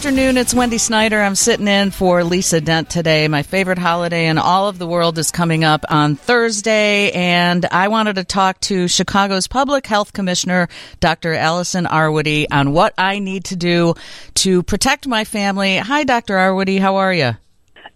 afternoon. It's Wendy Snyder. I'm sitting in for Lisa Dent today. My favorite holiday in all of the world is coming up on Thursday, and I wanted to talk to Chicago's Public Health Commissioner, Dr. Allison Arwady, on what I need to do to protect my family. Hi, Dr. Arwady. How are you?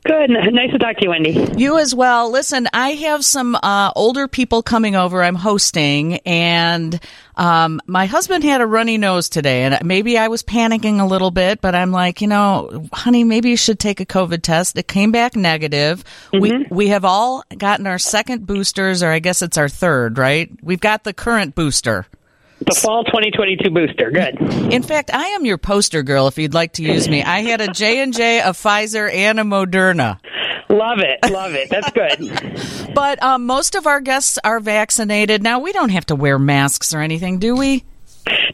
Good. Nice to talk to you, Wendy. You as well. Listen, I have some uh, older people coming over. I'm hosting, and um, my husband had a runny nose today, and maybe I was panicking a little bit, but I'm like, you know, honey, maybe you should take a COVID test. It came back negative. Mm-hmm. We we have all gotten our second boosters, or I guess it's our third, right? We've got the current booster. The fall 2022 booster. Good. In fact, I am your poster girl if you'd like to use me. I had a J&J, a Pfizer, and a Moderna. Love it. Love it. That's good. but um, most of our guests are vaccinated. Now, we don't have to wear masks or anything, do we?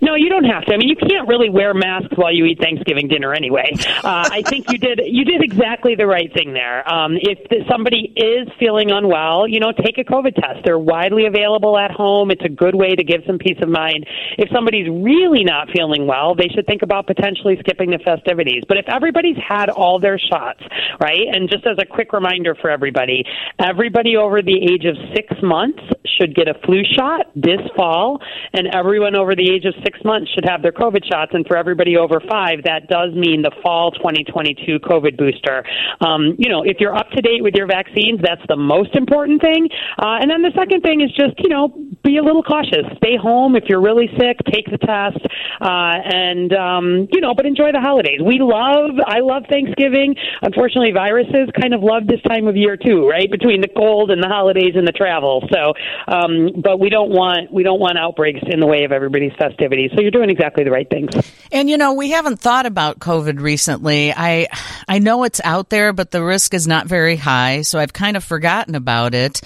No, you don't have to. I mean, you can't really wear masks while you eat Thanksgiving dinner anyway. Uh, I think you did you did exactly the right thing there. Um, if somebody is feeling unwell, you know, take a COVID test. They're widely available at home. It's a good way to give some peace of mind. If somebody's really not feeling well, they should think about potentially skipping the festivities. But if everybody's had all their shots, right? And just as a quick reminder for everybody, everybody over the age of six months should get a flu shot this fall, and everyone over the age of six months should have their COVID shots. And for everybody over five, that does mean the fall 2022 COVID booster. Um, you know, if you're up to date with your vaccines, that's the most important thing. Uh, and then the second thing is just, you know, be a little cautious. Stay home. If you're really sick, take the test. Uh, and, um, you know, but enjoy the holidays. We love, I love Thanksgiving. Unfortunately, viruses kind of love this time of year too, right? Between the cold and the holidays and the travel. So, um, but we don't want, we don't want outbreaks in the way of everybody's festivities. So you're doing exactly the right things. And you know, we haven't thought about COVID recently. I I know it's out there, but the risk is not very high, so I've kind of forgotten about it.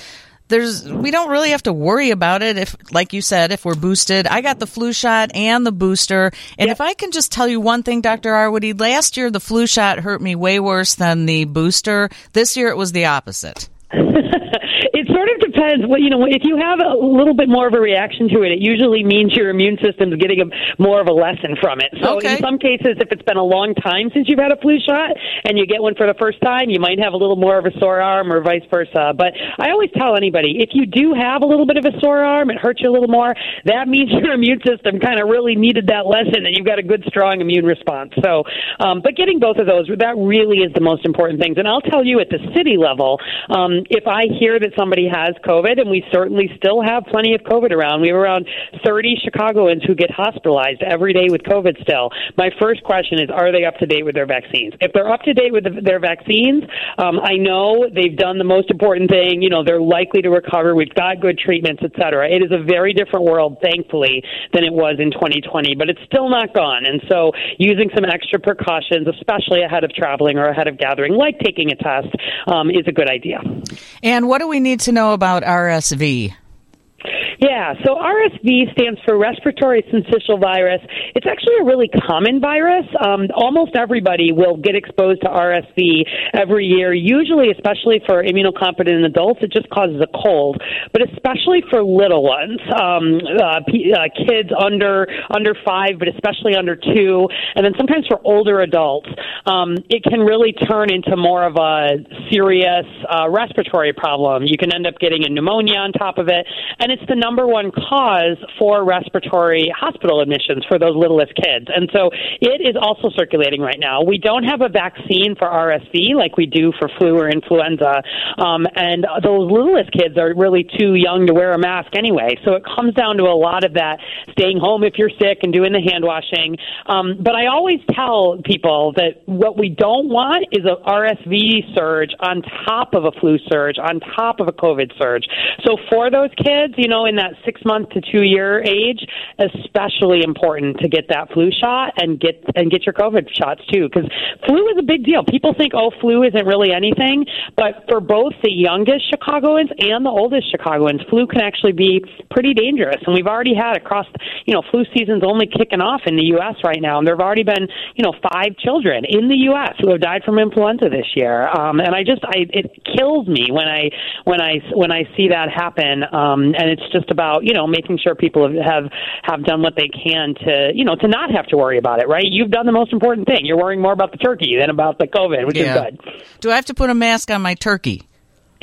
There's we don't really have to worry about it if like you said if we're boosted. I got the flu shot and the booster. And yep. if I can just tell you one thing Dr. Arwady, last year the flu shot hurt me way worse than the booster. This year it was the opposite. it sort of depends. Well, you know, if you have a little bit more of a reaction to it, it usually means your immune system is getting a, more of a lesson from it. So okay. in some cases, if it's been a long time since you've had a flu shot and you get one for the first time, you might have a little more of a sore arm or vice versa. But I always tell anybody, if you do have a little bit of a sore arm, it hurts you a little more, that means your immune system kind of really needed that lesson and you've got a good, strong immune response. So, um, but getting both of those, that really is the most important things. And I'll tell you at the city level, um, if I hear that somebody has COVID, and we certainly still have plenty of COVID around. We have around 30 Chicagoans who get hospitalized every day with COVID still. My first question is, are they up to date with their vaccines? If they're up to date with the, their vaccines, um, I know they've done the most important thing. You know, they're likely to recover. We've got good treatments, et cetera. It is a very different world, thankfully, than it was in 2020, but it's still not gone. And so using some extra precautions, especially ahead of traveling or ahead of gathering, like taking a test, um, is a good idea. And what do we need to know about RSV? Yeah, so RSV stands for respiratory syncytial virus. It's actually a really common virus. Um, almost everybody will get exposed to RSV every year, usually, especially for immunocompetent adults, it just causes a cold, but especially for little ones, um, uh, p- uh, kids under under five, but especially under two, and then sometimes for older adults, um, it can really turn into more of a serious uh, respiratory problem. You can end up getting a pneumonia on top of it, and it's the number one cause for respiratory hospital admissions for those littlest kids. And so it is also circulating right now. We don't have a vaccine for RSV like we do for flu or influenza. Um, and those littlest kids are really too young to wear a mask anyway. So it comes down to a lot of that staying home if you're sick and doing the hand washing. Um, but I always tell people that what we don't want is a RSV surge on top of a flu surge, on top of a COVID surge. So for those kids, you know, in that six month to two year age, especially important to get that flu shot and get and get your COVID shots too, because flu is a big deal. People think, oh, flu isn't really anything, but for both the youngest Chicagoans and the oldest Chicagoans, flu can actually be pretty dangerous. And we've already had across, you know, flu season's only kicking off in the U.S. right now, and there have already been, you know, five children in the U.S. who have died from influenza this year, um, and I just I it kills me when I when I when I see that happen. Um, and it's just about you know making sure people have have done what they can to you know to not have to worry about it. Right? You've done the most important thing. You're worrying more about the turkey than about the COVID, which yeah. is good. Do I have to put a mask on my turkey?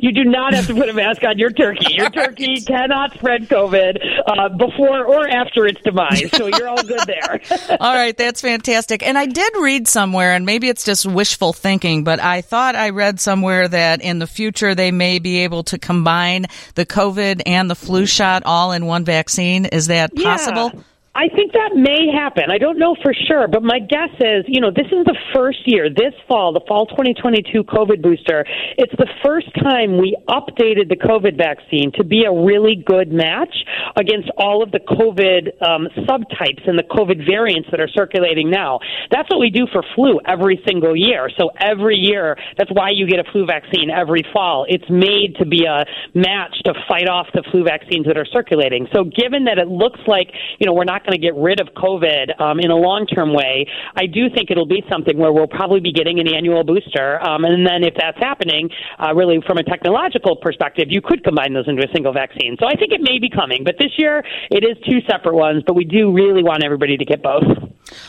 you do not have to put a mask on your turkey. Your turkey cannot spread COVID uh, before or after its demise. So you're all good there. all right, that's fantastic. And I did read somewhere, and maybe it's just wishful thinking, but I thought I read somewhere that in the future they may be able to combine the COVID and the flu shot all in one vaccine. Is that possible? Yeah. I think that may happen. I don't know for sure, but my guess is, you know, this is the first year, this fall, the fall 2022 COVID booster. It's the first time we updated the COVID vaccine to be a really good match against all of the COVID um, subtypes and the COVID variants that are circulating now. That's what we do for flu every single year. So every year, that's why you get a flu vaccine every fall. It's made to be a match to fight off the flu vaccines that are circulating. So given that it looks like, you know, we're not going to get rid of COVID um, in a long term way, I do think it'll be something where we'll probably be getting an annual booster. Um, and then if that's happening, uh, really from a technological perspective, you could combine those into a single vaccine. So I think it may be coming. But this year, it is two separate ones, but we do really want everybody to get both.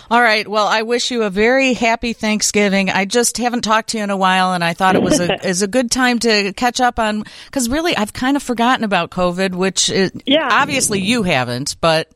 All right. Well, I wish you a very happy Thanksgiving. I just haven't talked to you in a while, and I thought it was a is a good time to catch up on because really I've kind of forgotten about COVID, which is, yeah. obviously you haven't, but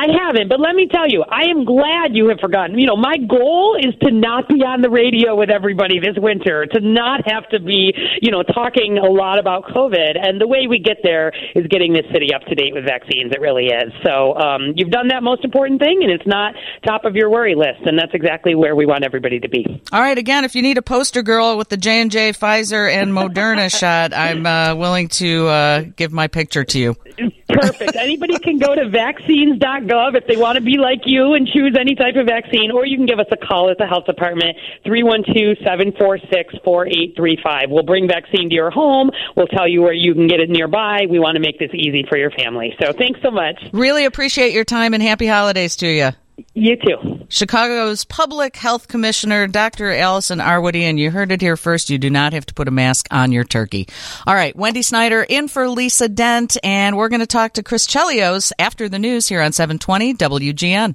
I haven't, but let me tell you, I am glad you have forgotten. You know, my goal is to not be on the radio with everybody this winter, to not have to be, you know, talking a lot about COVID. And the way we get there is getting this city up to date with vaccines. It really is. So um, you've done that most important thing, and it's not top of your worry list. And that's exactly where we want everybody to be. All right. Again, if you need a poster girl with the J and J, Pfizer, and Moderna shot, I'm uh, willing to uh, give my picture to you. Perfect. Anybody can go to vaccines.gov if they want to be like you and choose any type of vaccine, or you can give us a call at the health department, 312-746-4835. We'll bring vaccine to your home. We'll tell you where you can get it nearby. We want to make this easy for your family. So thanks so much. Really appreciate your time and happy holidays to you. You too. Chicago's Public Health Commissioner, Dr. Allison Arwady, and you heard it here first. You do not have to put a mask on your turkey. All right, Wendy Snyder in for Lisa Dent, and we're going to talk to Chris Chelios after the news here on 720 WGN.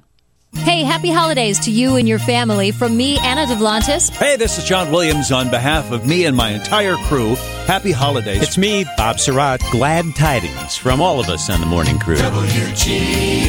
Hey, happy holidays to you and your family from me, Anna Davlantes. Hey, this is John Williams on behalf of me and my entire crew. Happy holidays. It's me, Bob Sirott. Glad tidings from all of us on the morning crew. WGN.